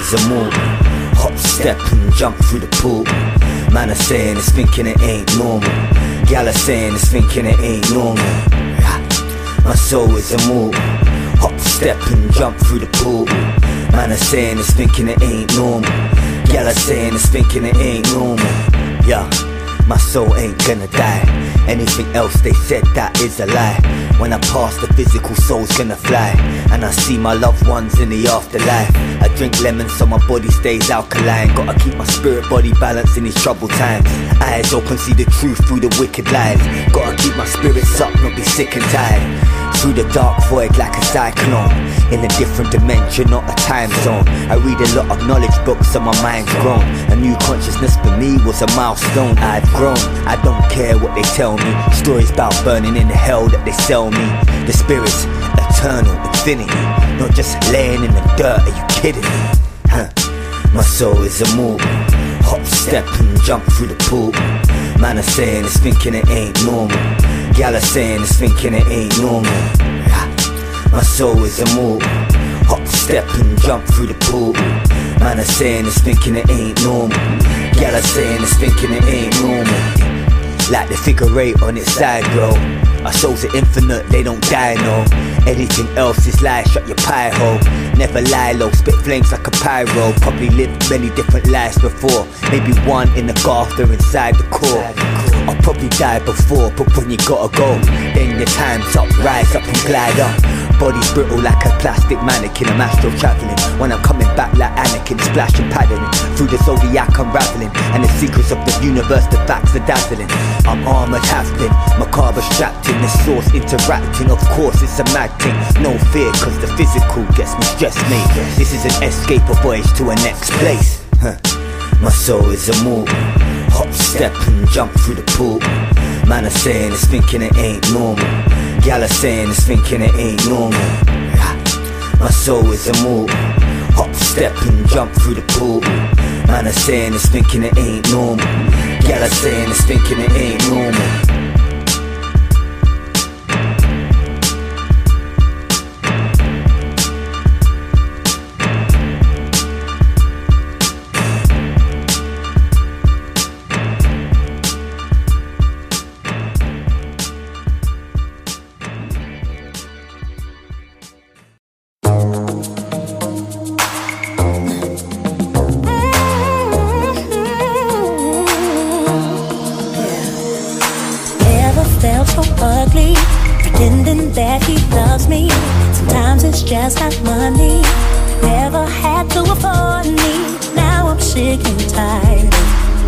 is immortal. Hop, step and jump through the pool. Man are saying it's thinking it ain't normal. Gal are saying it's thinking it ain't normal. My soul is a immortal. Hop, step and jump through the pool. Man are saying it's thinking it ain't normal. Gal are saying it's thinking it ain't normal. Yeah. My soul ain't gonna die. Anything else they said that is a lie. When I pass, the physical soul's gonna fly. And I see my loved ones in the afterlife. I drink lemon so my body stays alkaline. Gotta keep my spirit body balanced in these troubled times. Eyes open, see the truth through the wicked lies. Gotta keep my spirits up, not be sick and tired. Through the dark void like a cyclone In a different dimension, not a time zone. I read a lot of knowledge books and my mind's grown. A new consciousness for me was a milestone. I've grown, I don't care what they tell me. Stories about burning in the hell that they sell me. The spirit's eternal, infinity. Not just laying in the dirt, are you kidding me? Huh. My soul is immortal. Hop, step and jump through the pool Man are saying it's thinking it ain't normal. Gal are saying it's thinking it ain't normal. My soul is immortal. Hop, step and jump through the pool. Man are saying it's thinking it ain't normal. Gal are saying it's thinking it ain't normal like the figure eight on its side, bro. Our souls are infinite, they don't die, no. Anything else is lie, shut your pie hole. Never lie low, spit flames like a pyro. Probably lived many different lives before. Maybe one in the garter inside the core. I'll probably die before, but when you gotta go, then your time's up, rise up and glide up. Body's brittle like a plastic mannequin. I'm astral traveling. When I'm coming back like Anakin, splashing, paddling. Through the zodiac unraveling. And the secrets of the universe, the facts are dazzling. I'm armored, have been. Macabre strapped in. The source interacting. Of course, it's a mad thing. No fear, cause the physical gets me stressed, mate. This is an escape, a voyage to a next place. Huh. My soul is immortal. Hop, step and jump through the pool. Man are saying it's thinking it ain't normal. Gal are saying it's thinking it ain't normal. My soul is immortal. Hop, step and jump through the pool. Man are saying it's thinking it ain't normal. Gal are saying it's thinking it ain't normal. that he loves me. Sometimes it's just not money. Never had to afford me. Now I'm sick and tired.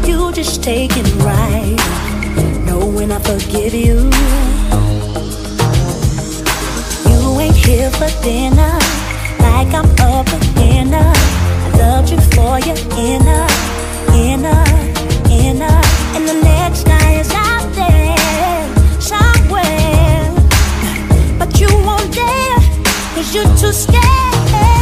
You just take it right. Knowing I forgive you. You ain't here for dinner. Like I'm a beginner. I loved you for your inner, inner, inner. And the next guy is Cause you're too scared.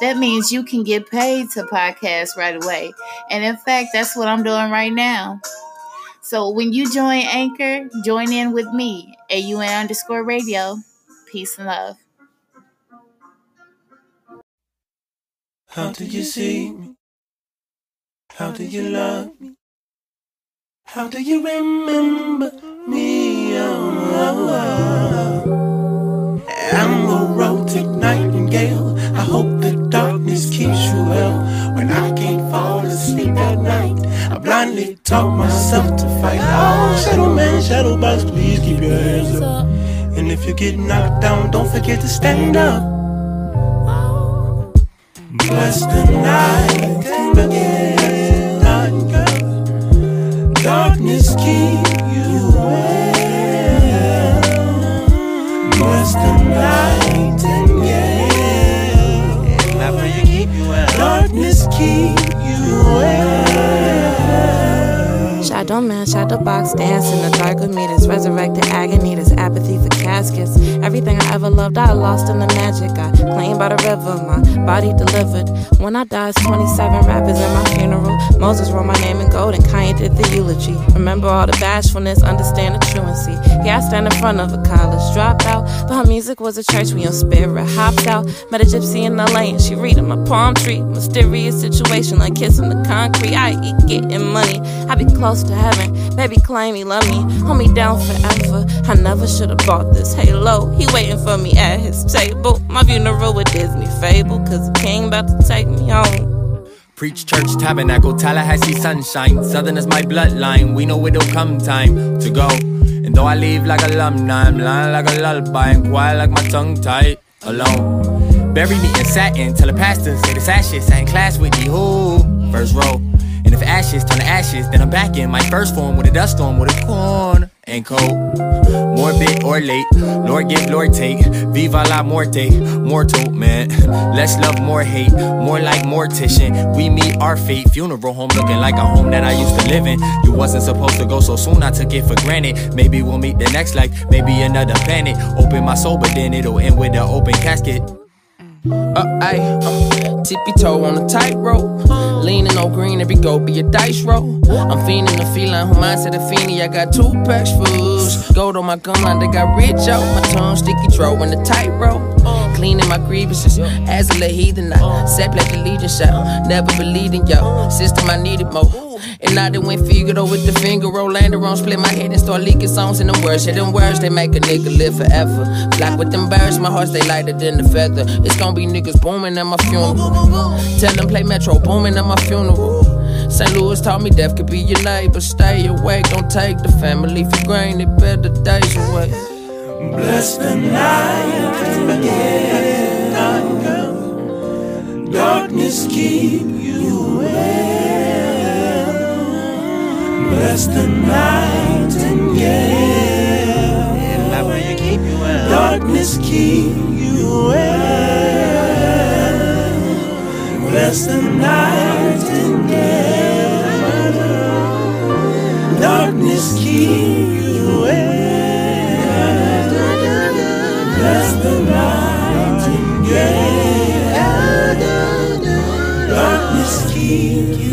that means you can get paid to podcast right away. And in fact, that's what I'm doing right now. So when you join Anchor, join in with me, AUN underscore radio. Peace and love. How do you see me? How do you love me? How do you remember me? Oh, oh, oh. I'm a romantic nightingale. Hope the darkness keeps you well. When I can't fall asleep at night, I blindly talk myself to fight. Oh, shadow man, shadow box, please keep your hands up. And if you get knocked down, don't forget to stand up. Bless the night darkness keep you well. Bless the night Darkness keep you well. Shadow man, shadow box, dance in the dark with me. This resurrected agony, this apathy for caskets. Everything I ever loved, I lost in the magic. I claimed by the river, my body delivered. When I died, 27 rappers in my funeral. Moses wrote my name in gold and Kanye did the eulogy. Remember all the bashfulness, understand the truancy. Yeah, I stand in front of a college dropout, but her music was a church. We on spirit hopped out. Met a gypsy in the lane, she reading my palm tree. Mysterious situation like kissing the concrete. I eat getting money. I be close to heaven. Baby claim he love me, hold me down forever. I never should have bought this halo. He waiting for me at his table. My funeral with Disney fable, cause the king about to take me home. Preach church, tabernacle, Tallahassee sunshine. Southern is my bloodline. We know it'll come time to go. And though I leave like alumni, I'm lying like a lullaby and quiet like my tongue tied alone. Bury me in satin, tell the pastor, say the ashes, sat in class with me, who? First row. And if ashes turn to ashes, then I'm back in my first form with a dust storm with a corn and cold. Morbid or late, Lord give, Lord take. Viva la muerte, mortal man. Less love, more hate, more like mortician. We meet our fate. Funeral home looking like a home that I used to live in. You wasn't supposed to go so soon, I took it for granted. Maybe we'll meet the next life, maybe another planet. Open my soul, but then it'll end with an open casket. Uh, ayy, uh, tippy toe on a tightrope. Leaning on green, every go be a dice roll. I'm fiending the feline, who mindset a fiendie. I got two packs fools. Gold on my gun line, they got rich out. My tongue sticky, throw in the tightrope. Cleaning my grievances, as a heathen, I sat like the legion shot. Never believed in y'all, system I needed more. And I done went Figaro with the finger roll, landed on, split my head and start leaking songs in them words. Yeah, them words, they make a nigga live forever. Black with them birds, my heart stay lighter than the feather. It's gonna be niggas booming at my funeral. Tell them play Metro Boomin at my funeral. St. Louis taught me death could be your neighbor. Stay awake, don't take the family for granted. Better days away. Bless the night, yeah. Darkness keep you Bless the nightingale. And keep you well. Darkness keep you well. Bless the nightingale. Darkness keep you well. Bless the nightingale. Darkness keep you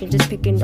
you're just picking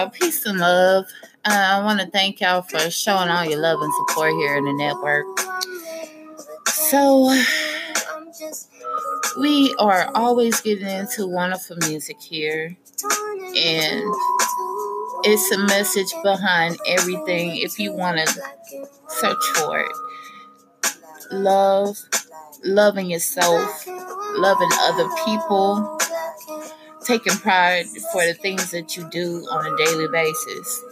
y'all. Peace and love. Uh, I want to thank y'all for showing all your love and support here in the network. So, we are always getting into wonderful music here, and it's a message behind everything if you want to search for it. Love, loving yourself, loving other people, taking pride for the things that you do on a daily basis.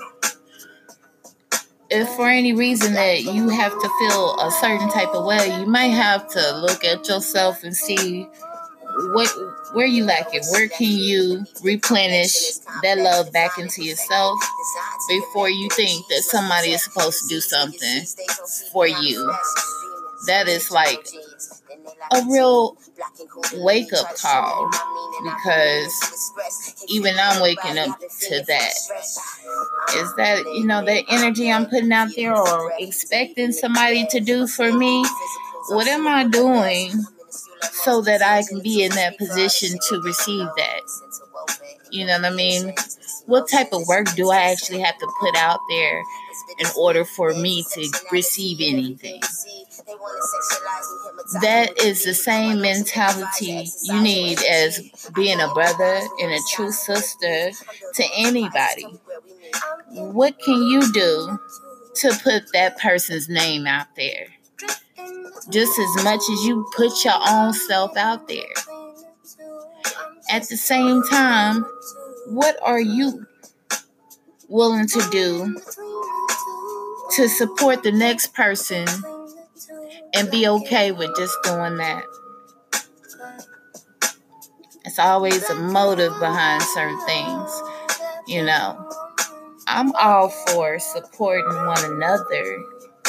If for any reason that you have to feel a certain type of way, you might have to look at yourself and see what where you lack it. Where can you replenish that love back into yourself before you think that somebody is supposed to do something for you? That is like a real wake up call because even I'm waking up to that. Is that, you know, that energy I'm putting out there or expecting somebody to do for me? What am I doing so that I can be in that position to receive that? You know what I mean? What type of work do I actually have to put out there in order for me to receive anything? That is the same mentality you need as being a brother and a true sister to anybody. What can you do to put that person's name out there? Just as much as you put your own self out there. At the same time, what are you willing to do to support the next person and be okay with just doing that. It's always a motive behind certain things, you know. I'm all for supporting one another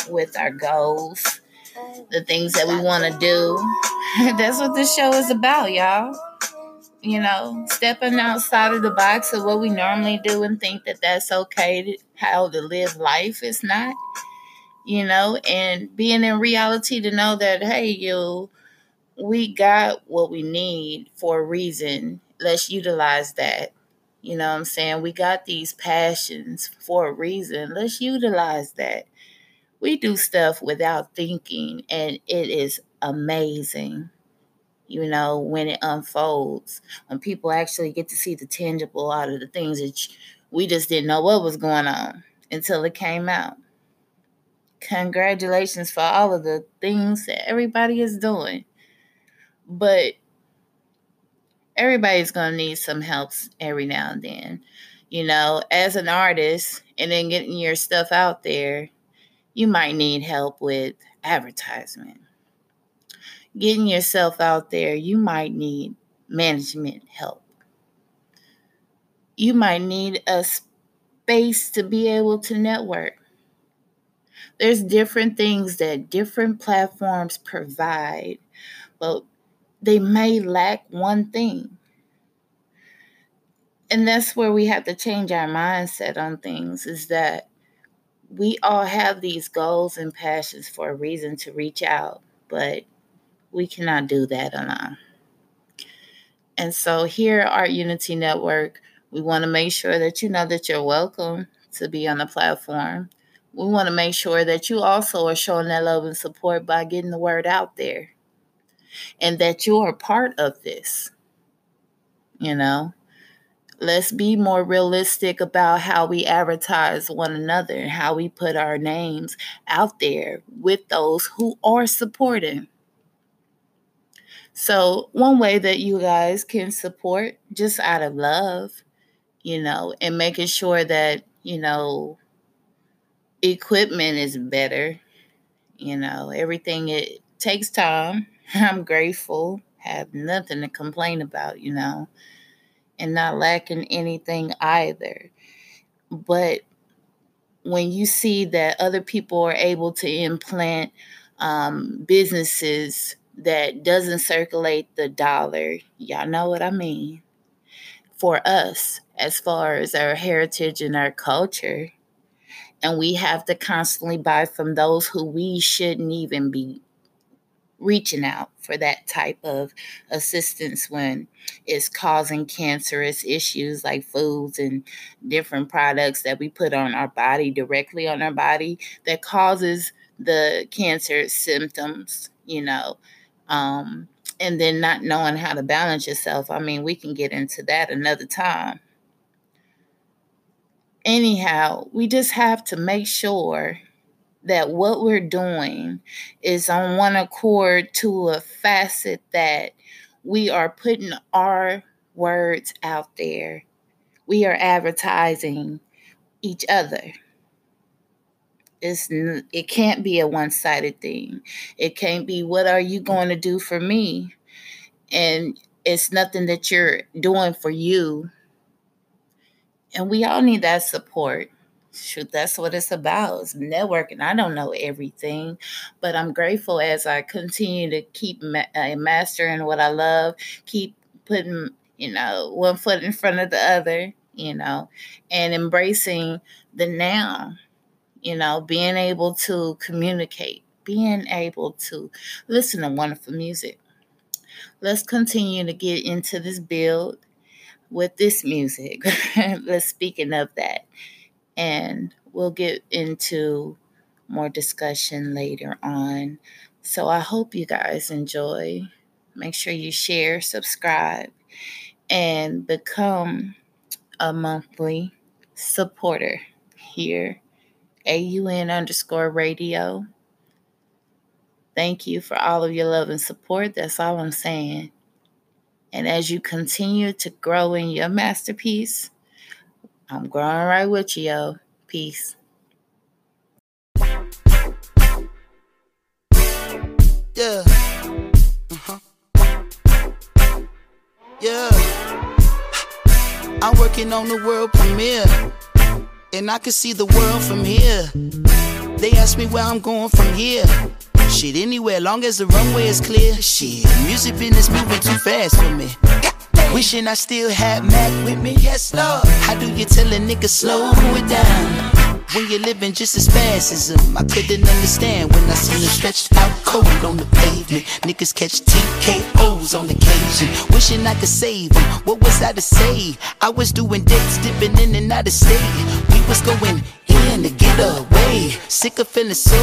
with our goals, the things that we want to do. That's what this show is about, y'all. You know, stepping outside of the box of what we normally do and think that that's okay, to, how to live life. It's not you know, and being in reality to know that, hey, you, we got what we need for a reason. Let's utilize that. You know what I'm saying? We got these passions for a reason. Let's utilize that. We do stuff without thinking, and it is amazing. You know, when it unfolds, when people actually get to see the tangible out of the things that we just didn't know what was going on until it came out congratulations for all of the things that everybody is doing. But everybody's going to need some help every now and then. You know, as an artist and then getting your stuff out there, you might need help with advertisement. Getting yourself out there, you might need management help. You might need a space to be able to network There's different things that different platforms provide, but they may lack one thing. And that's where we have to change our mindset on things is that we all have these goals and passions for a reason to reach out, but we cannot do that alone. And so here at Art Unity Network, we want to make sure that you know that you're welcome to be on the platform. We want to make sure that you also are showing that love and support by getting the word out there and that you are part of this. You know, let's be more realistic about how we advertise one another and how we put our names out there with those who are supporting. So, one way that you guys can support just out of love, you know, and making sure that, you know, equipment is better, you know, everything it takes time. I'm grateful, have nothing to complain about, you know and not lacking anything either. But when you see that other people are able to implant um, businesses that doesn't circulate the dollar, y'all know what I mean. For us, as far as our heritage and our culture, and we have to constantly buy from those who we shouldn't even be reaching out for that type of assistance when it's causing cancerous issues like foods and different products that we put on our body directly on our body that causes the cancer symptoms you know um, and then not knowing how to balance yourself. I mean we can get into that another time anyhow we just have to make sure that what we're doing is on one accord to a facet that we are putting our words out there. We are advertising each other. It's, it can't be a one sided thing. It can't be, what are you going to do for me? And it's nothing that you're doing for you. And we all need that support shoot, that's what it's about. It's networking. I don't know everything, but I'm grateful as I continue to keep ma- uh, mastering what I love, keep putting, you know, one foot in front of the other, you know, and embracing the now, you know, being able to communicate, being able to listen to wonderful music. Let's continue to get into this build with this music. Let's speaking of that and we'll get into more discussion later on. So I hope you guys enjoy. Make sure you share, subscribe, and become a monthly supporter here, AUN underscore radio. Thank you for all of your love and support. That's all I'm saying. And as you continue to grow in your masterpiece, I'm growing right with you, yo. Peace. Yeah. Uh-huh. Yeah. I'm working on the world premiere. And I can see the world from here. They ask me where I'm going from here. Shit, anywhere, long as the runway is clear. Shit, music business moving too fast for me. Wishing I still had Mac with me. Yes, Lord. How do you tell a nigga slow it down? When you're living just as fast as him, I couldn't understand when I seen him stretched out cold on the pavement. Niggas catch TKOs on occasion. Wishing I could save him. What was I to say? I was doing dates, dipping in and out of state. We was going in to get away. Sick of feeling so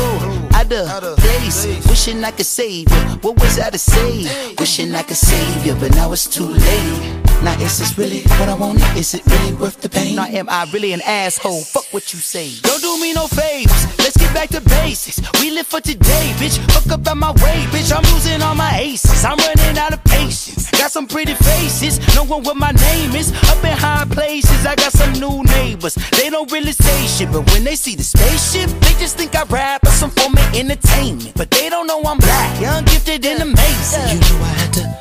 out of place. Wishing I could save you. What was I to say? Wishing I could save you, but now it's too late. Now is this really what I wanted? Is it really worth the pain? Now am I really an asshole? Fuck what you say. Don't do me no favors. Let's get back to basics. We live for today, bitch. Fuck up out my way, bitch. I'm losing all my aces. I'm running out of patience. Got some pretty faces. No one what my name is. Up in high places. I got some new neighbors. They don't really say shit, but when they see the spaceship, they just think I rap or some form of entertainment. But they don't know I'm black, young, gifted, and amazing. You know I had to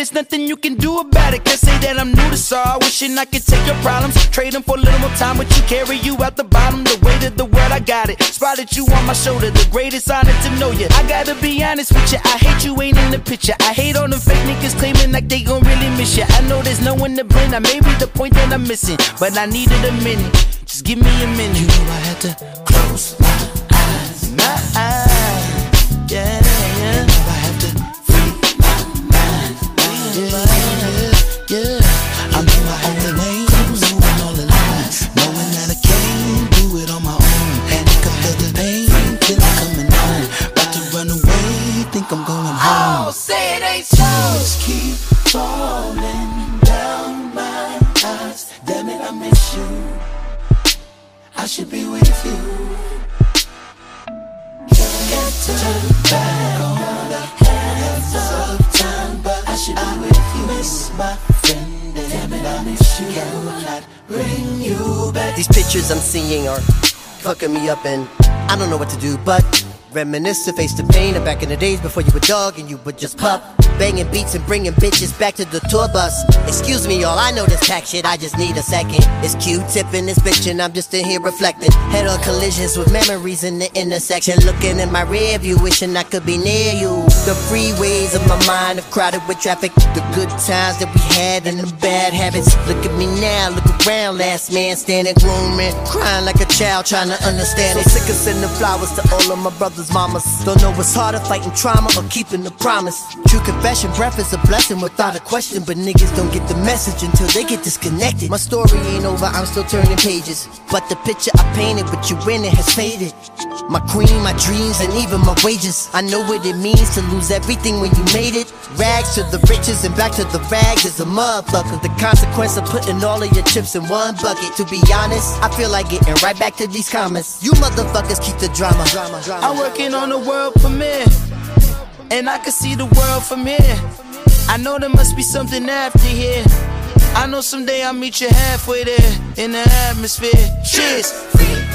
there's nothing you can do about it. Can't say that I'm new to sorrow. Wishing I could take your problems, trade them for a little more time. But you carry you out the bottom. The weight of the world, I got it. Spotted you on my shoulder. The greatest honor to know you. I gotta be honest with you. I hate you ain't in the picture. I hate all the fake niggas claiming like they gon' really miss you. I know there's no one to blame. I may be the point that I'm missing, but I needed a minute. Just give me a minute. You know I had to close my eyes. My eyes. Yeah. I should be with you. Can't turn back on the hands of time, but I should be with you. Miss my friend, and damn it, I miss you. Cannot bring you back. These pictures I'm seeing are fucking me up, and I don't know what to do but reminisce to face the pain of back in the days before you were dog and you were just pup. Banging beats and bringing bitches back to the tour bus. Excuse me, all I know this pack shit, I just need a second. It's Q-tip in this bitch and I'm just in here reflecting. Head on collisions with memories in the intersection. Looking in my rear view, wishing I could be near you. The freeways of my mind are crowded with traffic. The good times that we had and the bad habits. Look at me now, look around, last man standing grooming. Crying like a child trying to understand it. So sick of sending flowers to all of my brothers' mamas. Don't know what's harder, fighting trauma or keeping the promise. True confession, breath is a blessing without a question. But niggas don't get the message until they get disconnected. My story ain't over, I'm still turning pages. But the picture I painted with you in it has faded. My queen, my dreams, and even my wages. I know what it means to lose everything when you made it. Rags to the riches and back to the rags is a motherfucker. The consequence of putting all of your chips in one bucket. To be honest, I feel like getting right back to these comments. You motherfuckers keep the drama. drama, drama. I'm working on the world premiere, and I can see the world from here. I know there must be something after here. I know someday I'll meet you halfway there in the atmosphere. Cheers.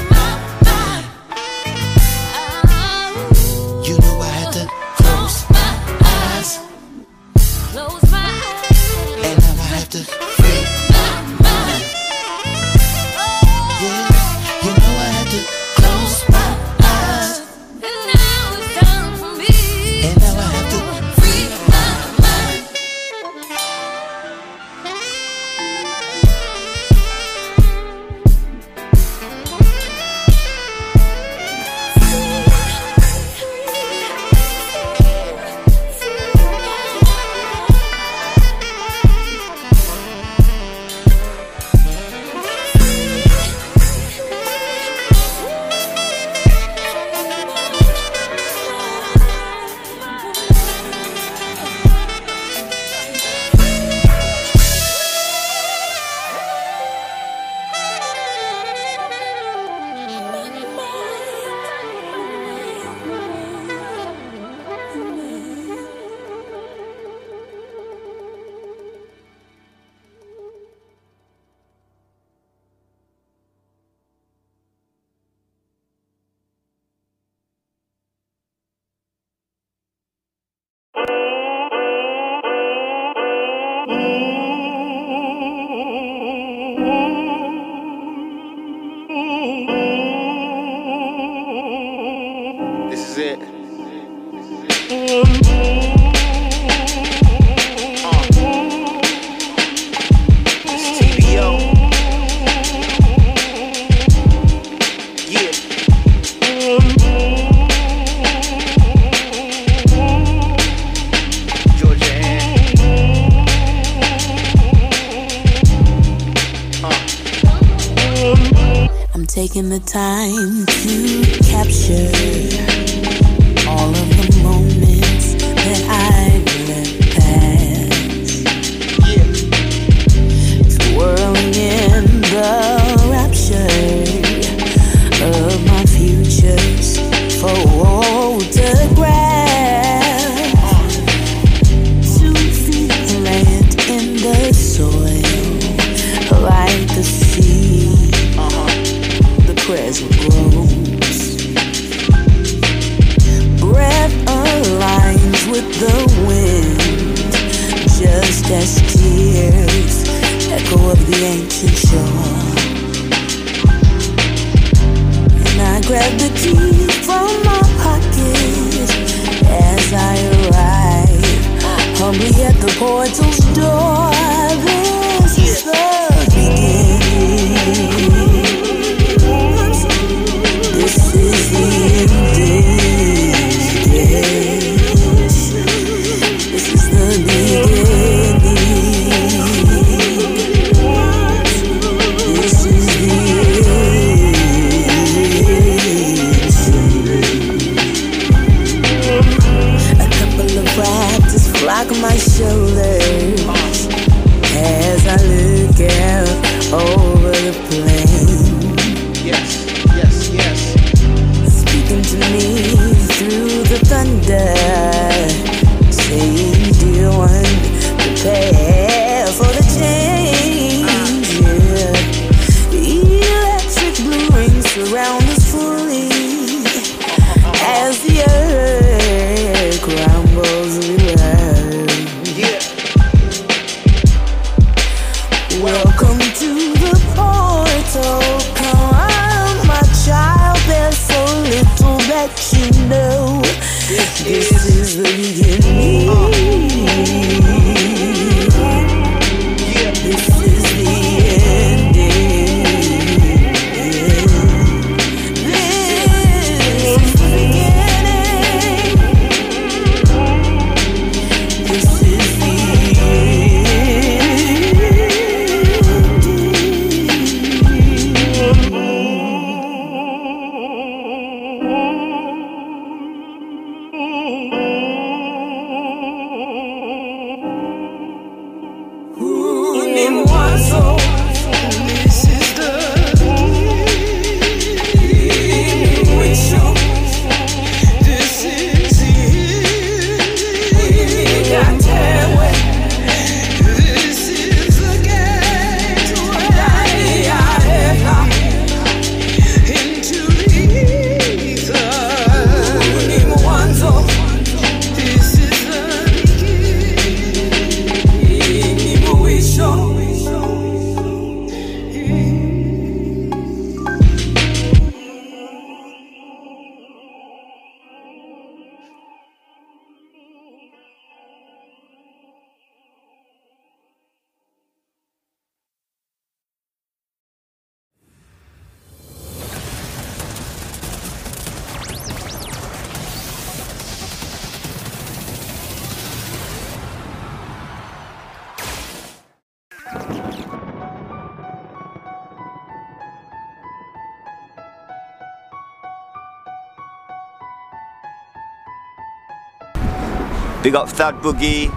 Up Thad Boogie,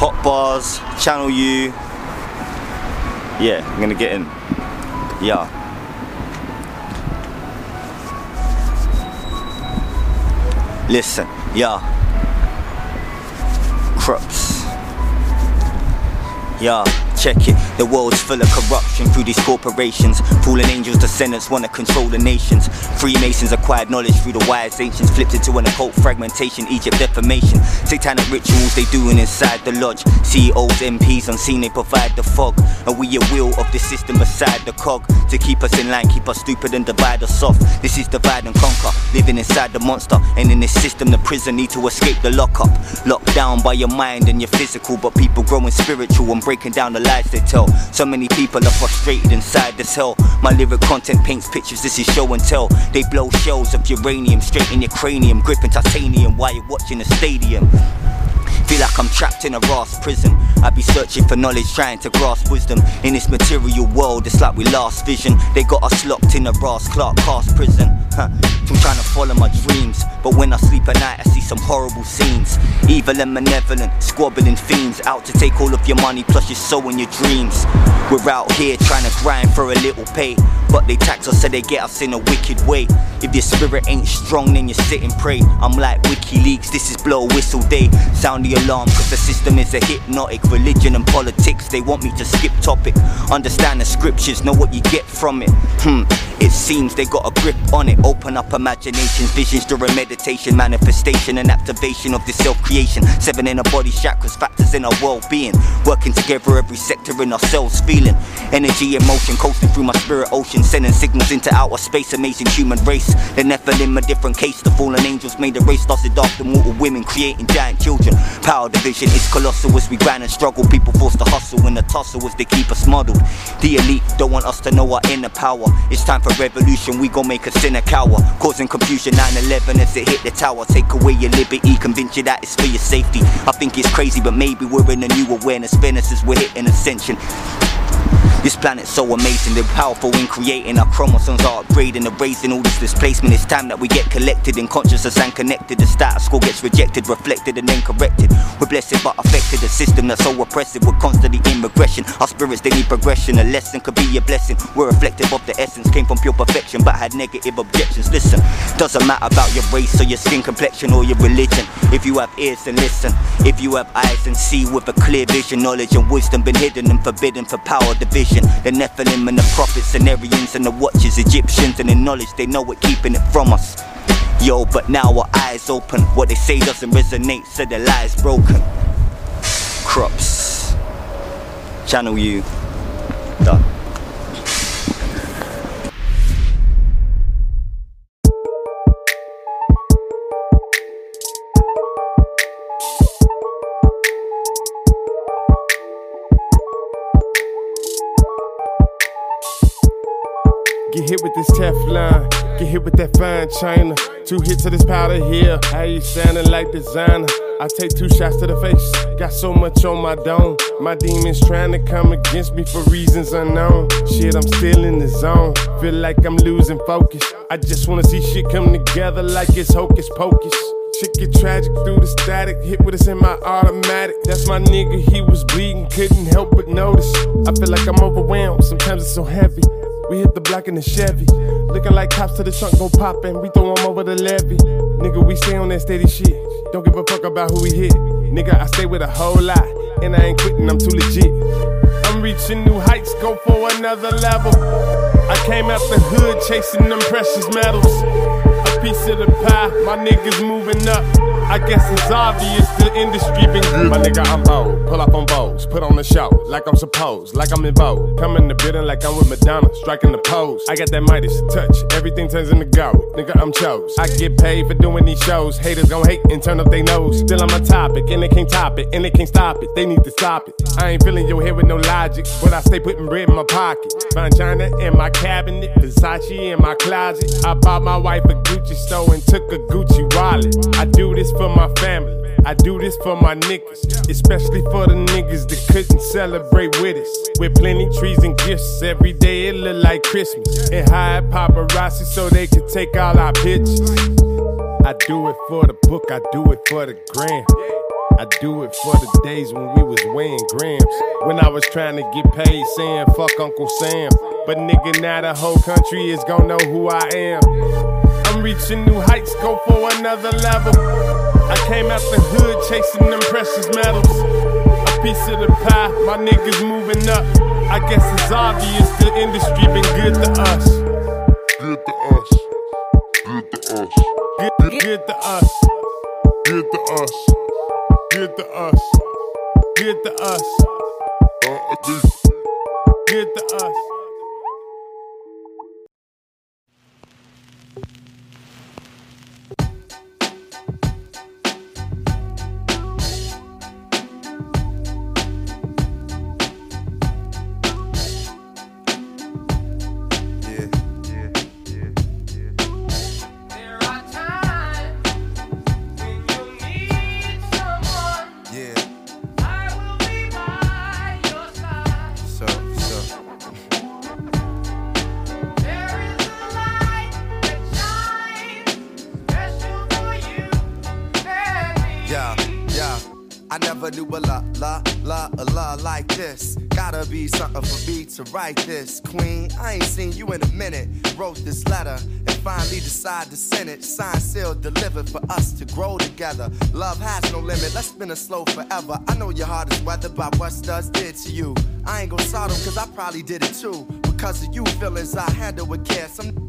Hot Bars, Channel U. Yeah, I'm gonna get in. Yeah. Listen, yeah. Crops. Yeah, check it. The world's full of corruption through these corporations. Fallen angels, descendants wanna control the nations. Freemasons acquired knowledge through the wise ancients. Flipped into an occult fragmentation, Egypt defamation. Satanic rituals they doing inside the lodge. CEOs, MPs unseen, they provide the fog. And we a wheel of the system beside the cog. To keep us in line, keep us stupid and divide us off. This is divide and conquer. Living inside the monster. And in this system, the prison need to escape the lockup. Locked down by your mind and your physical, but people growing spiritual and breaking down the lies they tell. So many people are frustrated inside this hell. My lyric content paints pictures, this is show and tell. They blow shells of uranium straight in your cranium, gripping titanium while you're watching a stadium. Feel like I'm trapped in a Ross prison. I be searching for knowledge, trying to grasp wisdom. In this material world, it's like we lost vision. They got us locked in a Ross Clark cast prison. Huh. I'm trying to follow my dreams, but when I sleep at night, I see some horrible scenes. Evil and malevolent, squabbling fiends out to take all of your money plus your soul and your dreams. We're out here trying to grind for a little pay, but they tax us so they get us in a wicked way. If your spirit ain't strong, then you sit and pray. I'm like WikiLeaks, this is blow whistle day. Sound the alarm, cause the system is a hypnotic. Religion and politics, they want me to skip topic. Understand the scriptures, know what you get from it. Hmm, It seems they got a grip on it. Open up imaginations, visions during meditation, manifestation and activation of the self creation. Seven in a body chakras, factors in our well being. Working together, every sector in ourselves feeling. Energy and motion coasting through my spirit ocean, sending signals into outer space. Amazing human race. The Nephilim, a different case. The fallen angels made the race, lasted after mortal women, creating giant children. Power division is colossal as we grind and struggle. People forced to hustle in the tussle as they keep us muddled. The elite don't want us to know our inner power. It's time for revolution, we gon' make a sinner cower. Causing confusion 9 11 as it hit the tower. Take away your liberty, convince you that it's for your safety. I think it's crazy, but maybe we're in a new awareness. Fairness as we're hitting ascension. This planet's so amazing, they're powerful in creating. Our chromosomes are upgrading, erasing all this displacement. It's time that we get collected in consciousness and connected. The status quo gets rejected, reflected, and then corrected. We're blessed but affected. A system that's so oppressive, we're constantly in regression. Our spirits, they need progression. A lesson could be a blessing. We're reflective of the essence, came from pure perfection, but had negative objections. Listen, doesn't matter about your race or your skin complexion or your religion. If you have ears, then listen. If you have eyes, then see with a clear vision. Knowledge and wisdom been hidden and forbidden for power division. The Nephilim and the prophets, and Aryans and the watchers, Egyptians, and the knowledge they know it, keeping it from us. Yo, but now our eyes open. What they say doesn't resonate, so the lie's broken. Crops. Channel U. Done. Get hit with this Teflon, get hit with that fine china. Two hits of this powder here, how you sounding like designer? I take two shots to the face, got so much on my dome. My demons trying to come against me for reasons unknown. Shit, I'm still in the zone, feel like I'm losing focus. I just wanna see shit come together like it's hocus pocus. Shit get tragic through the static, hit with us in my automatic. That's my nigga, he was bleeding, couldn't help but notice. I feel like I'm overwhelmed, sometimes it's so heavy. We hit the block in the Chevy. Looking like cops to the trunk go poppin'. We throw 'em over the levee. Nigga, we stay on that steady shit. Don't give a fuck about who we hit. Nigga, I stay with a whole lot. And I ain't quitting, I'm too legit. I'm reaching new heights, go for another level. I came out the hood chasing them precious metals. A piece of the pie, my niggas moving up. I guess it's obvious the industry been good. My nigga, I'm bold. Pull up on bows, put on the show like I'm supposed, like I'm in vogue. Come in the building like I'm with Madonna, striking the pose. I got that Midas touch, everything turns into gold. Nigga, I'm chose. I get paid for doing these shows. Haters gon' hate and turn up their nose. Still I'm a topic, and they can't top it, and they can't stop it. They need to stop it. I ain't feeling your head with no logic, but I stay putting bread in my pocket. China in my cabinet, Versace in my closet. I bought my wife a Gucci store and took a Gucci wallet. I do this for my family. I do this for my niggas, especially for the niggas that couldn't celebrate with us. With plenty trees and gifts, every day it look like Christmas. And hide paparazzi so they can take all our pictures. I do it for the book, I do it for the gram. I do it for the days when we was weighing grams. When I was trying to get paid saying fuck Uncle Sam. But nigga, now the whole country is gonna know who I am. I'm reaching new heights, go for another level. I came out the hood chasing them precious metals. A piece of the pie, my niggas moving up. I guess it's obvious the industry been good to us. Good to us. Good to us. Good, good, to us. Good to us. Good to us. Good to us. Uh, good to us. Yeah, yeah. I never knew a la la la a la like this. Gotta be something for me to write this. Queen, I ain't seen you in a minute. Wrote this letter and finally decide to send it. Signed, sealed, delivered for us to grow together. Love has no limit, let's spin it slow forever. I know your heart is weathered by what studs did to you. I ain't gon' sod them cause I probably did it too. Because of you feelings I handle with care. Some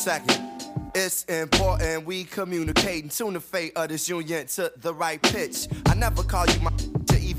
Second. It's important we communicate and tune the fate of this union to the right pitch. I never call you my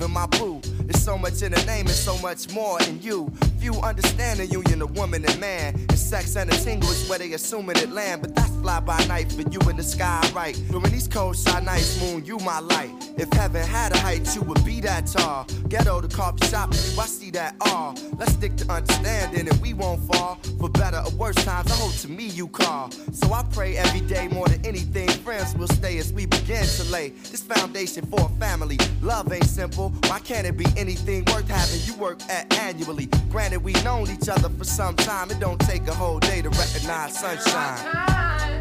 to even my boo. There's so much in the name and so much more in you. Few understand the union of woman and man. And sex and a tingle is where they assuming it land. But that's fly by night for you in the sky, right? During these cold shy nights, moon, you my light. If heaven had a height, you would be that tall. Ghetto the coffee shop, I see that all. Let's stick to understanding and we won't fall. For better or worse times, I hope to me you call. So I pray every day more than anything, friends will stay as we begin to lay this foundation for a family. Love ain't simple. Why can't it be anything worth having you work at annually? Granted, we known each other for some time. It don't take a whole day to recognize sunshine.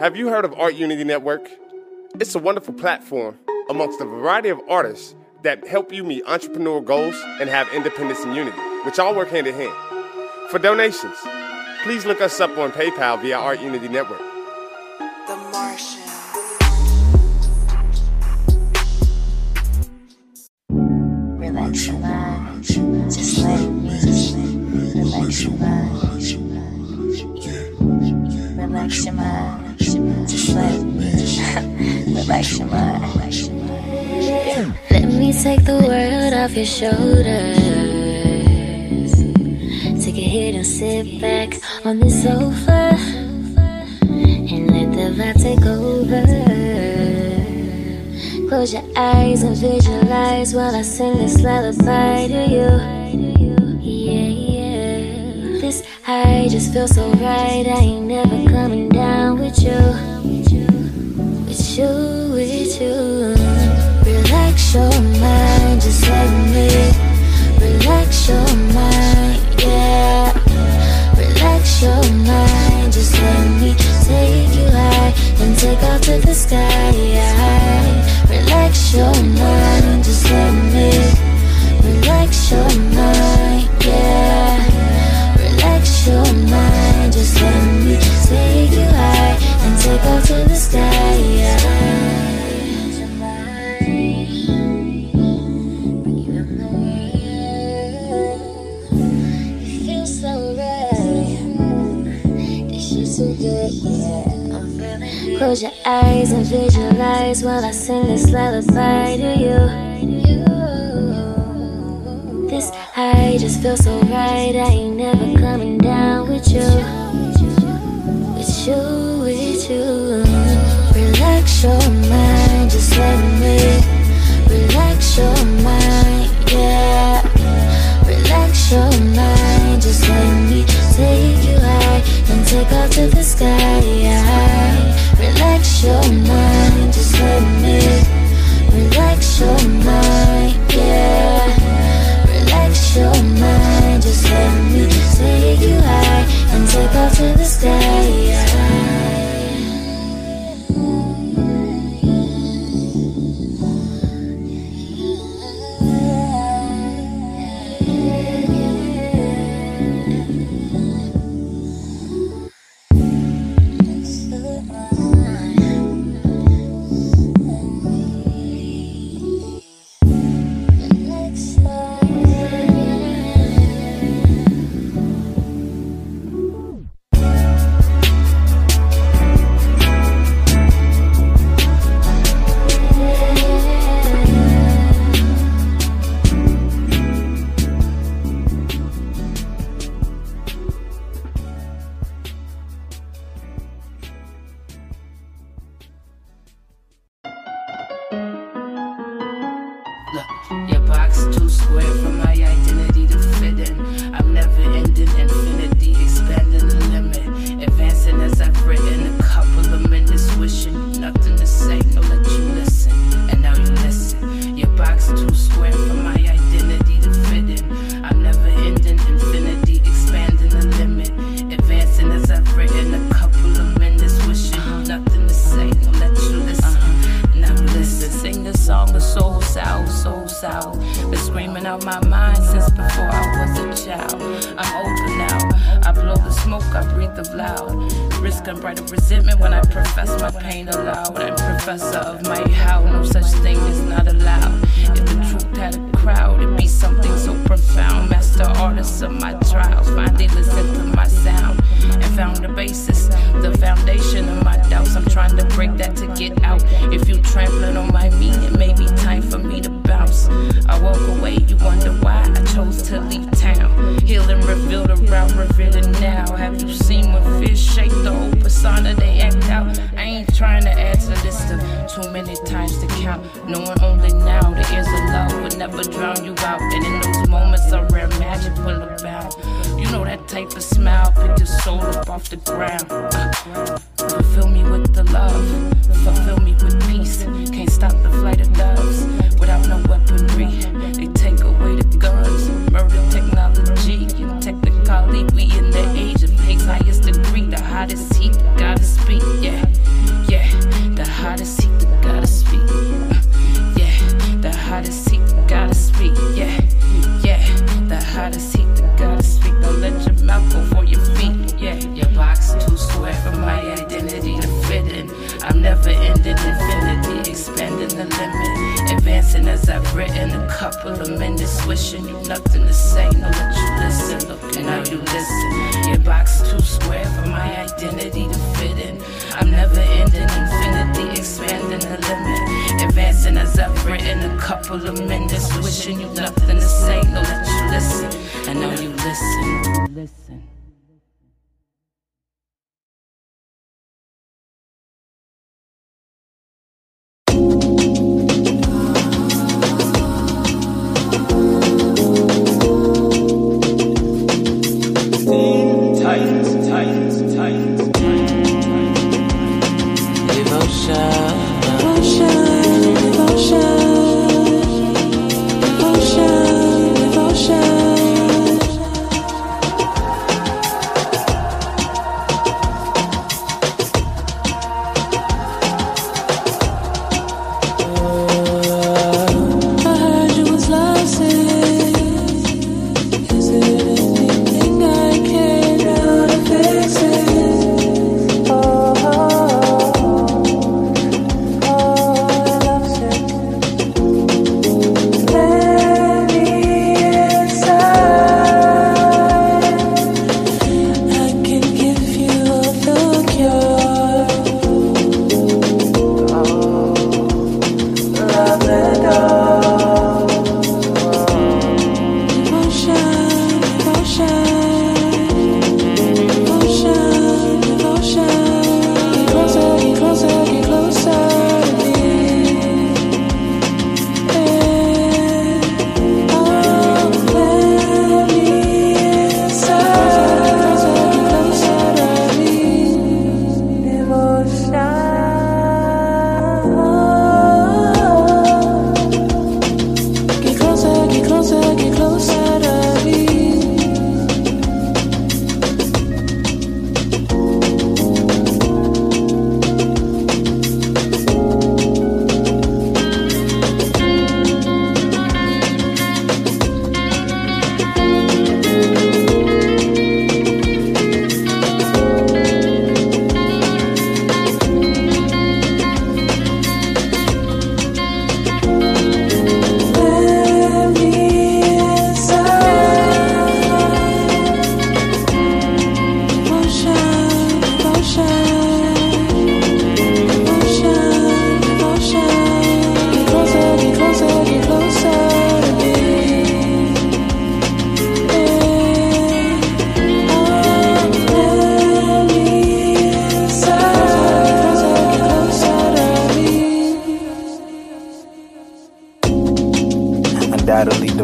Have you heard of Art Unity Network? It's a wonderful platform amongst a variety of artists that help you meet entrepreneurial goals and have independence and unity, which all work hand in hand. For donations, please look us up on PayPal via Art Unity Network. The Martian. Relax your mind. Just let it be. Relax your mind. Relax your mind. Let me take the world off your shoulders. Take a hit and sit back on the sofa. And let the vibe take over. Close your eyes and visualize while I sing this lullaby to you. Yeah, yeah. This just feels so right. I ain't never coming down with you. With you, with you. Relax your mind, just let me. Relax your mind, yeah. Relax your mind, just let me take you high and take off to the sky. Relax your mind, just let me. Relax your mind, take to the sky Close your eyes and visualize while I sing this lullaby to you. This high just feels so right. I ain't never coming down with you. With you. Relax your mind, just let me Relax your mind, yeah. Relax your mind, just let me Take you high and take off to the sky yeah. Relax your mind. the limit. Advancing as I've written a couple of minutes, wishing you nothing to say. Know that you listen, and how you listen. Your box too square for my identity to fit in. I'm never ending infinity, expanding the limit. Advancing as I've written a couple of minutes, wishing you nothing to say. Know that you listen, I know you listen. Listen.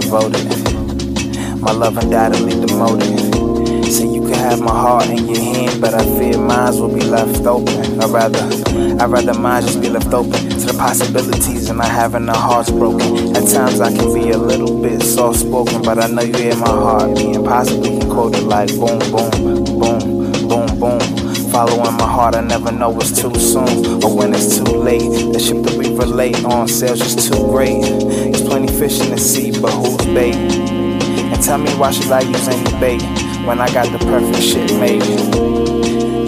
My love undoubtedly demoted. So you can have my heart in your hand, but I fear mine will be left open. I'd rather, I'd rather mine just be left open to the possibilities and not having our hearts broken. At times I can be a little bit soft spoken, but I know you hear my heart being possibly can quote it like boom, boom, boom. Following my heart, I never know it's too soon or when it's too late. The ship that we relate on sails just too great. There's plenty fish in the sea, but who's bait? And tell me why should I use any bait when I got the perfect shit made?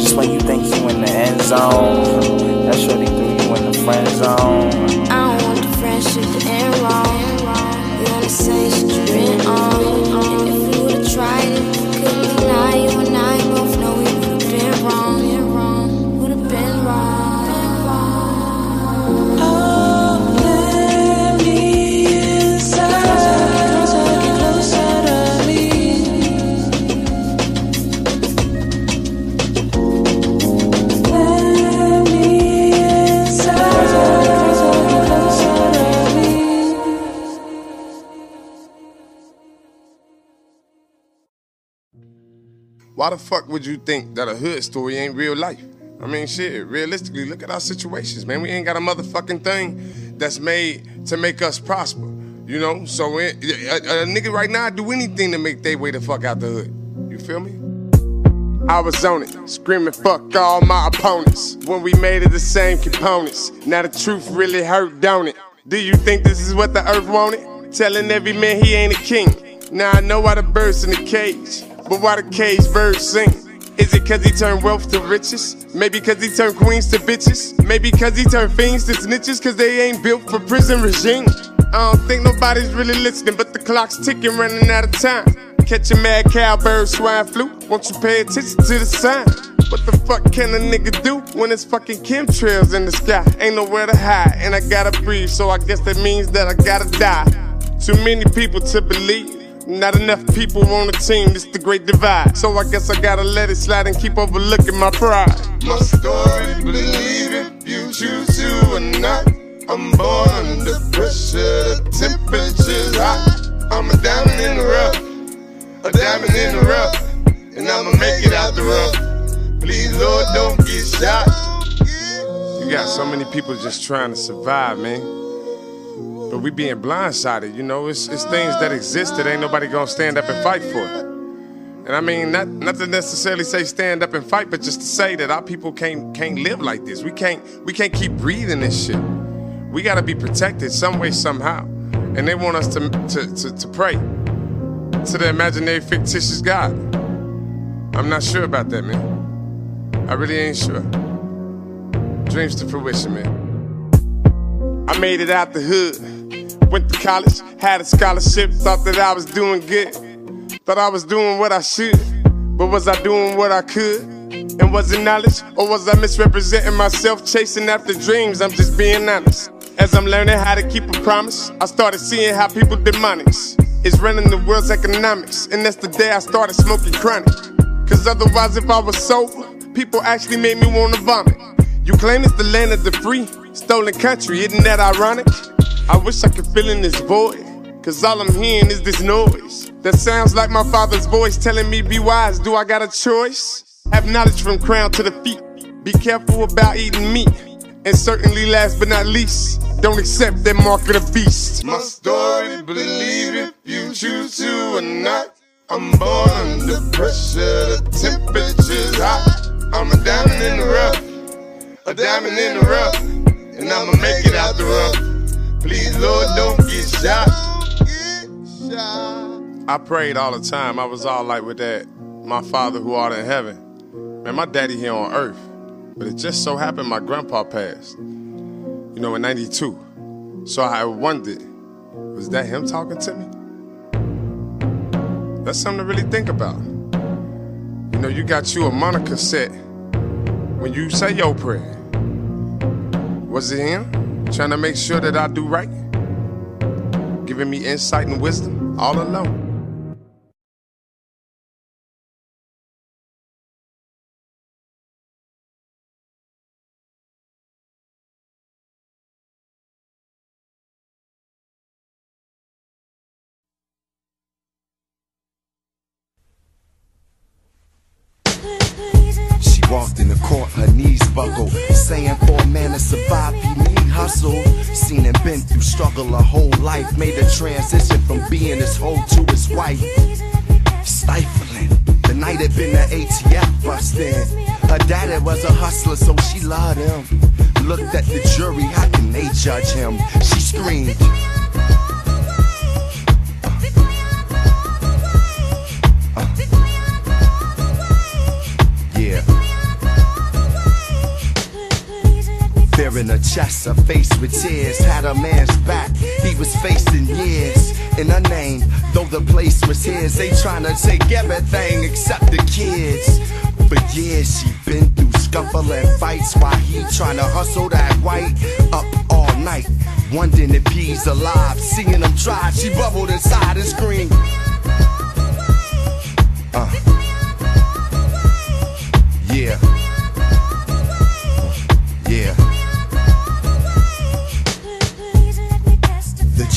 Just when you think you in the end zone, that shorty threw you in the friend zone. I don't want the friendship to end wrong. On the same shit you Why the fuck would you think that a hood story ain't real life? I mean, shit, realistically, look at our situations, man. We ain't got a motherfucking thing that's made to make us prosper, you know? So eh, it, a, a nigga right now do anything to make their way the fuck out the hood. You feel me? I was on it, screaming fuck all my opponents. When we made it the same components. Now the truth really hurt, don't it? Do you think this is what the earth wanted? Telling every man he ain't a king. Now I know why the birds in the cage, but why the cage birds sing? Is it cause he turned wealth to riches? Maybe cause he turned queens to bitches? Maybe cause he turned fiends to snitches? Cause they ain't built for prison regime. I don't think nobody's really listening, but the clock's ticking, running out of time. Catch a mad cowbird swine flu. Won't you pay attention to the sign? What the fuck can a nigga do when it's fucking chemtrails in the sky? Ain't nowhere to hide, and I gotta breathe, so I guess that means that I gotta die. Too many people to believe. Not enough people on the team, it's the great divide. So I guess I gotta let it slide and keep overlooking my pride. My story, believe it, you choose to or not. I'm born under pressure, the temperature's hot. I'm a diamond in the rough, a diamond in the rough, and I'ma make it out the rough. Please, Lord, don't get shot. You got so many people just trying to survive, man. But we being blindsided, you know, it's, it's things that exist that ain't nobody gonna stand up and fight for. And I mean, not not to necessarily say stand up and fight, but just to say that our people can't can't live like this. We can't we can't keep breathing this shit. We gotta be protected some way, somehow. And they want us to to, to, to pray to the imaginary fictitious God. I'm not sure about that, man. I really ain't sure. Dreams to fruition, man. I made it out the hood. Went to college, had a scholarship, thought that I was doing good. Thought I was doing what I should. But was I doing what I could? And was it knowledge? Or was I misrepresenting myself, chasing after dreams? I'm just being honest. As I'm learning how to keep a promise, I started seeing how people demonics is running the world's economics. And that's the day I started smoking chronic. Cause otherwise, if I was sober, people actually made me wanna vomit. You claim it's the land of the free, stolen country, isn't that ironic? I wish I could fill in this void, cause all I'm hearing is this noise. That sounds like my father's voice telling me, be wise, do I got a choice? Have knowledge from crown to the feet, be careful about eating meat. And certainly last but not least, don't accept that mark of the beast. My story, believe it, you choose to or not. I'm born under pressure, the temperature's hot. I'm a diamond in the rough, a diamond in the rough, and I'ma make it out the rough. Please, Lord, don't get shot. I prayed all the time. I was all like with that, my Father who art in heaven. Man, my daddy here on earth. But it just so happened my grandpa passed, you know, in 92. So I wondered, was that him talking to me? That's something to really think about. You know, you got you a Monica set when you say your prayer. Was it him trying to make sure that I do right, giving me insight and wisdom all alone. She walked in the court, her knees buckled, saying for a man to survive, he needs hustle. Seen and been through struggle a whole life. Made a transition from being his hoe to his wife. Stifling. The night had been the ATF bustin'. Her daddy was a hustler, so she loved him. Looked at the jury, how can they judge him? She screamed. Fear a chest, her face with tears, had a man's back. He was facing years in her name, though the place was his. They tryna take everything except the kids. For years she been through scuffling fights while he tryna hustle that white up all night. Wondering if he's alive, seeing him try, she bubbled inside and screamed. Uh. Yeah.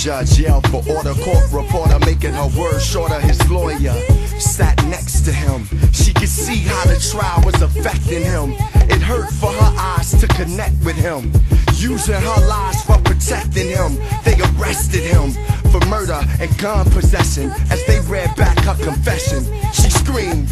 Judge yelled for order, court reporter making her words shorter. His lawyer sat next to him. She could see how the trial was affecting him. It hurt for her eyes to connect with him. Using her lies for protecting him. They arrested him for murder and gun possession. As they read back her confession, she screamed.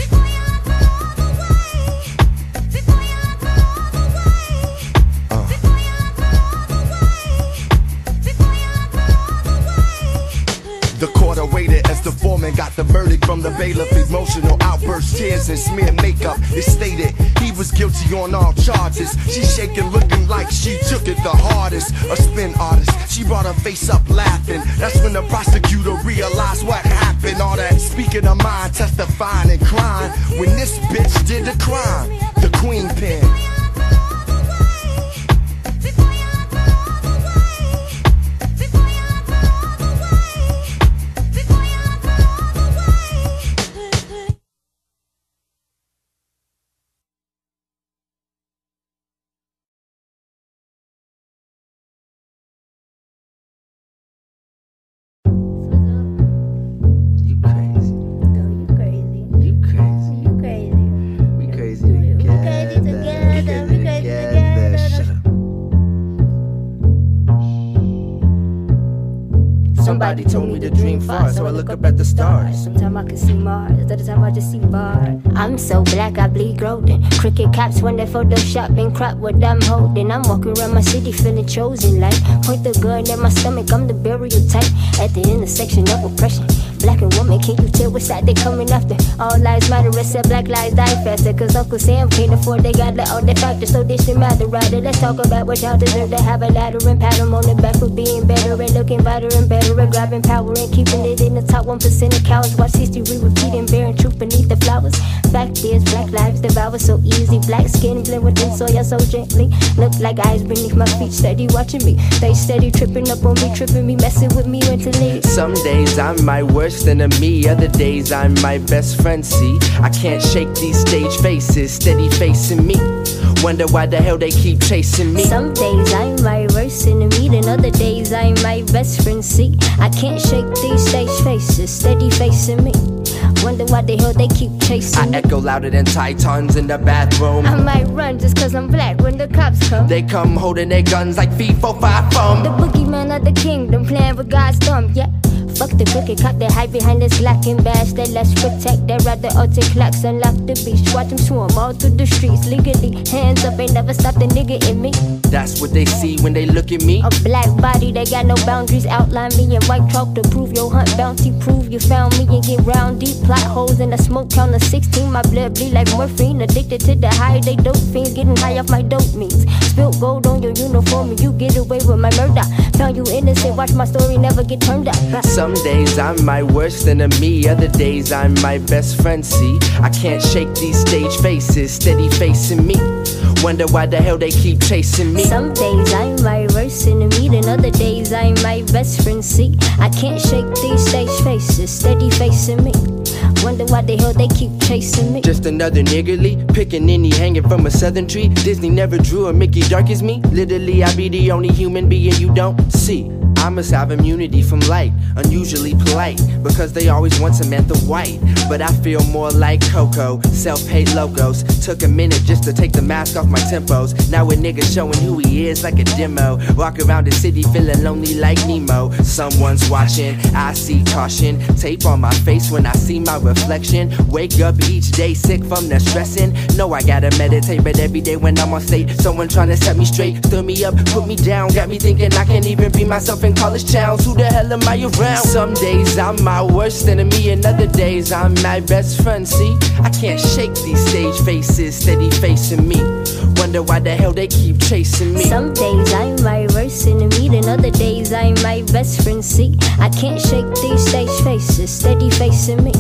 Awaited as the foreman got the verdict from the bailiff. Emotional outbursts, tears, and smear makeup. It stated he was guilty on all charges. She shaking, looking like she took it the hardest. A spin artist, she brought her face up laughing. That's when the prosecutor realized what happened. All that speaking her mind, testifying and crying. When this bitch did the crime, the queen pin. Dream far, so I look up at the stars. Sometimes I can see Mars, other time I just see bars. I'm so black, I bleed golden. Cricket cops when they Photoshop and crop what I'm holding. I'm walking around my city feeling chosen. Like point the gun at my stomach, I'm the burial type. At the intersection of oppression. Black and woman, can you tell what side they coming after? All lives matter, except black lives die faster. Cause Uncle Sam can't afford, they got all the factors, so this should matter, rather. Let's talk about what y'all deserve to have a ladder and pat 'em on the back for being better and looking better and better and grabbing power and keeping it in the top 1% of cowards. Watch history repeating, bearing truth beneath the flowers. Fact is, black lives devour so easy. Black skin blend with the soil so gently. Look like eyes beneath my feet, steady watching me. They steady tripping up on me, tripping me, messing with me mentally. Some days I might my worst enemy, other days I'm my best friend. See, I can't shake these stage faces, steady facing me. Wonder why the hell they keep chasing me. Some days I'm my worst enemy, then other days I'm my best friend. See, I can't shake these stage faces, steady facing me. Wonder why the hell they keep chasing me. I me. echo louder than Titans in the bathroom. I might run just cause I'm black when the cops come. They come holding their guns like FIFA five foam. The boogeyman of the kingdom playing with God's thumb, yeah. Fuck the crooked cop that hide behind this black and bash that let's protect that rather alter clocks unlock the beach. Watch them swarm all through the streets legally. Hands up, ain't never stop the nigga in me. That's what they see when they look at me. A black body they got no boundaries. Outline me in white chalk to prove your hunt bounty. Prove you found me and get round deep. Plot holes in the smoke count of 16. My blood bleed like morphine. Addicted to the high, they dope fiends. Getting high off my dope means. Spilt gold on your uniform and you get away with my murder. Found you innocent, watch my story never get turned up. Some days I'm my worst enemy, other days I'm my best friend. See, I can't shake these stage faces, steady facing me. Wonder why the hell they keep chasing me. Some days I'm my worst enemy, then other days I'm my best friend. See, I can't shake these stage faces, steady facing me. Wonder why the hell they keep chasing me. Just another niggerly, picking any hanging from a southern tree. Disney never drew a Mickey dark as me. Literally, I be the only human being you don't see. I must have immunity from light, unusually polite, because they always want Samantha White. But I feel more like Coco, self paid logos. Took a minute just to take the mask off my tempos. Now a nigga showing who he is like a demo. Walk around the city feeling lonely like Nemo. Someone's watching, I see caution. Tape on my face when I see my reflection. Wake up each day sick from the stressing. Know I gotta meditate, but every day when I'm on stage, someone trying to set me straight. Stood me up, put me down, got me thinking I can't even be myself in college towns. Who the hell am I around? Some days I'm my worst enemy, and other days I'm my best friend. See, I can't shake these stage faces steady facing me. Wonder why the hell they keep chasing me. Some days I'm my worst enemy, then other days I'm my best friend. See, I can't shake these stage faces, steady facing me.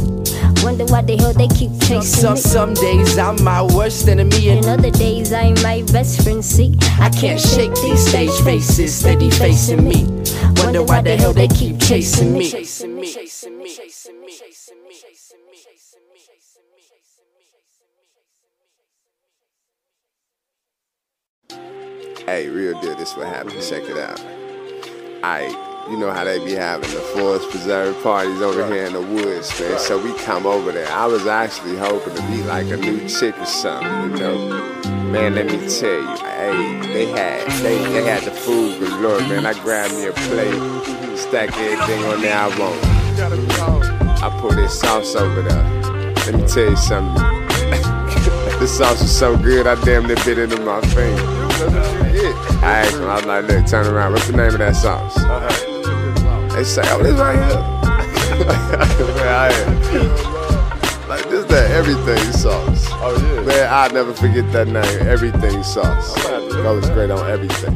Wonder why the hell they keep chasing Some me. some days I'm my worst enemy, and And other days I'm my best friend. See, I can't shake these stage faces steady facing me. Wonder why the hell they keep chasing me. Hey, real deal, this what happened. Check it out. I, you know how they be having the Forest Preserve parties over here in the woods, man. So we come over there. I was actually hoping to be like a new chick or something, you know. Man, let me tell you, hey, they had they, they had the food galore, man. I grabbed me a plate, stack everything on there I want. I put this sauce over there. Let me tell you something. This sauce is so good, I damn near bit into my finger. I asked him, I was like, look, turn around. What's the name of that sauce? They say, oh, this right here. Man, I- like, this that everything sauce. Oh, yeah. Man, I'll never forget that name, everything sauce. That was great on everything.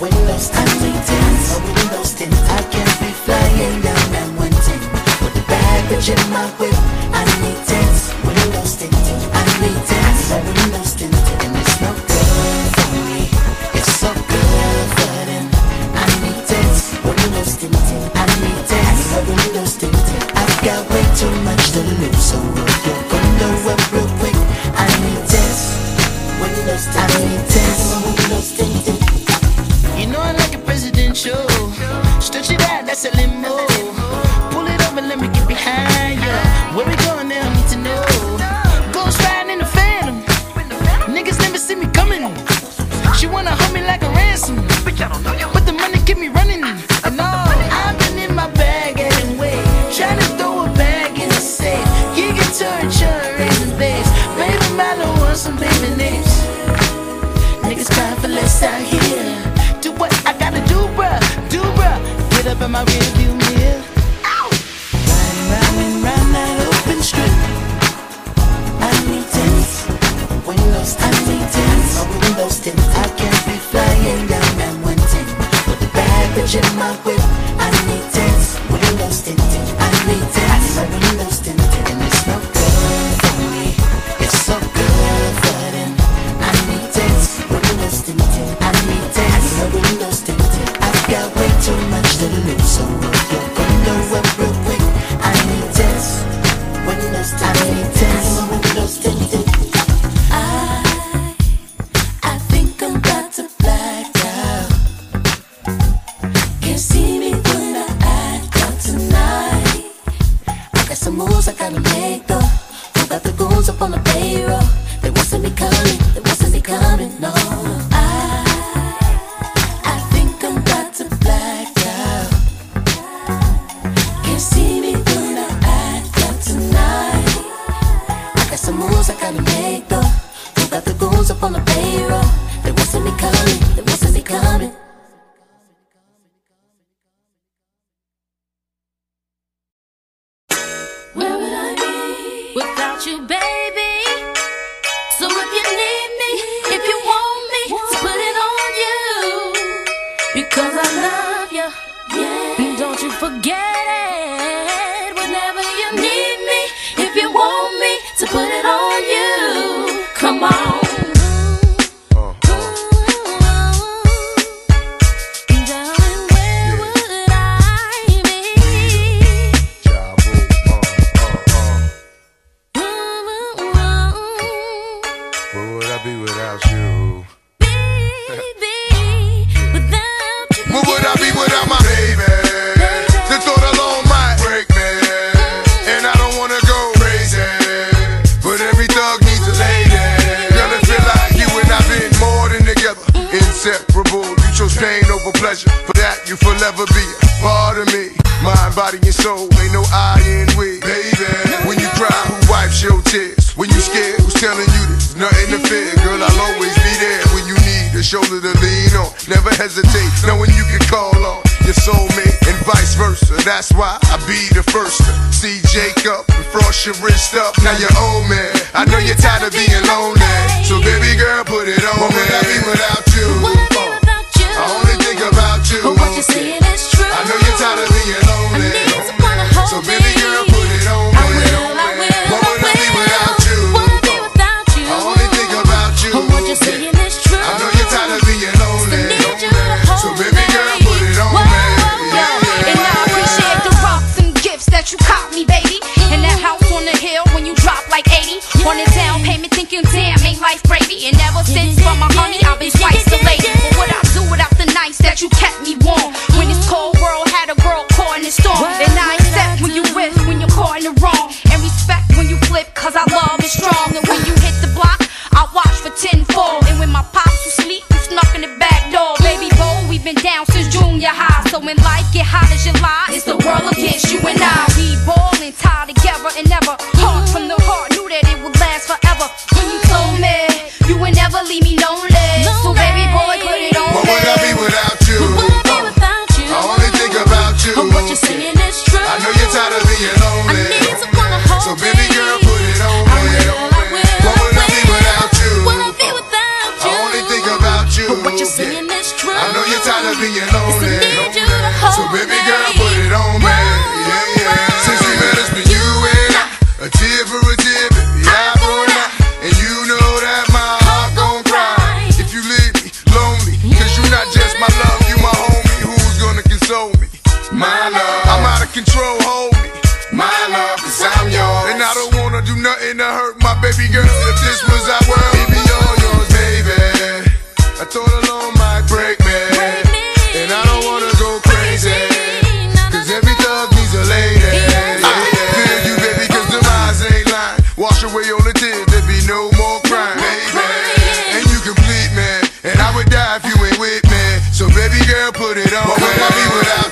windows tinted My windows tinted I can't be flying down that wanting With the baggage in my whip I need tents Windows tinted I need tents My windows tinted And it's no good for me. It's so good for them. I need tents Windows tinted I need tents My windows tinted I've got way too much to lose so you. Stood you down, that's a limo. Because I love you. Yeah. Don't you forget it. That's why Mami Murava.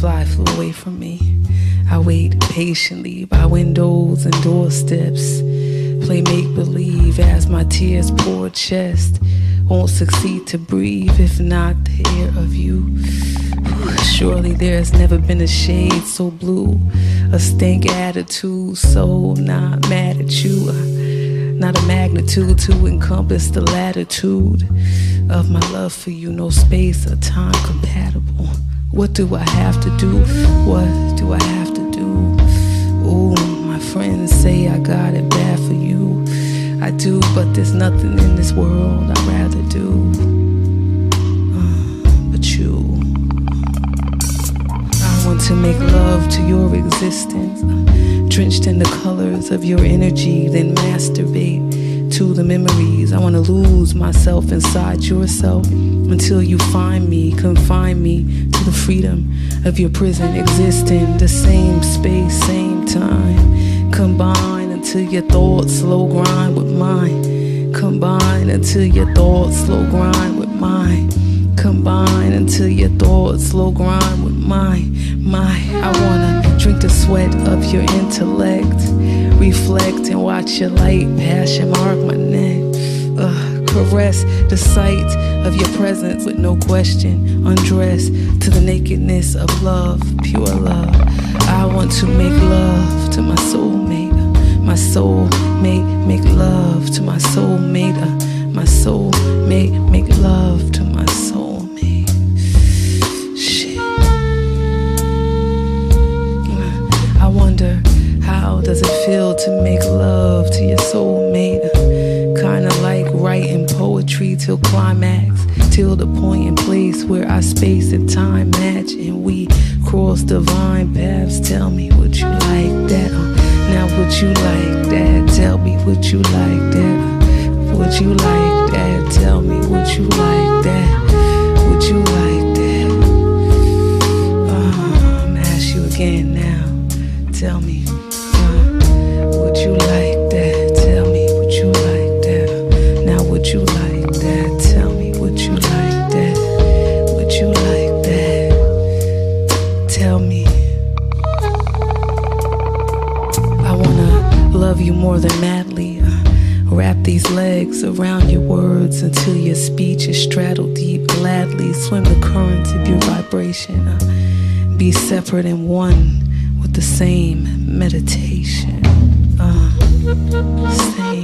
Butterfly flew away from me. I wait patiently by windows and doorsteps. Play make believe as my tears pour chest. Won't succeed to breathe if not the air of you. Surely there's never been a shade so blue, a stink attitude so not mad at you. Not a magnitude to encompass the latitude of my love for you, no space or time compatible. What do I have to do? What do I have to do? Ooh, my friends say I got it bad for you. I do, but there's nothing in this world I'd rather do. Uh, but you. I want to make love to your existence, drenched in the colors of your energy, then masturbate to the memories. I want to lose myself inside yourself until you find me, confine me to the freedom of your prison, existing the same space, same time. Combine until your thoughts slow grind with mine. Combine until your thoughts slow grind with mine. Combine until your thoughts slow grind with mine. My, I wanna drink the sweat of your intellect, reflect and watch your light passion mark my neck. Ugh, caress the sight of your presence with no question. Undress to the nakedness of love, pure love. I want to make love to my soulmate. My soulmate, make love to my soulmate. Uh, my soulmate, make love to my to make love to your soulmate? Kinda like writing poetry till climax, till the point and place where our space and time match and we cross divine paths. Tell me, would you like that? Now, would you like that? Tell me, would you like that? Would you like that? Tell me, would you like that? Would you like that? Uh-huh, I'm ask you again now. Tell me, be separate and one with the same meditation. Uh, same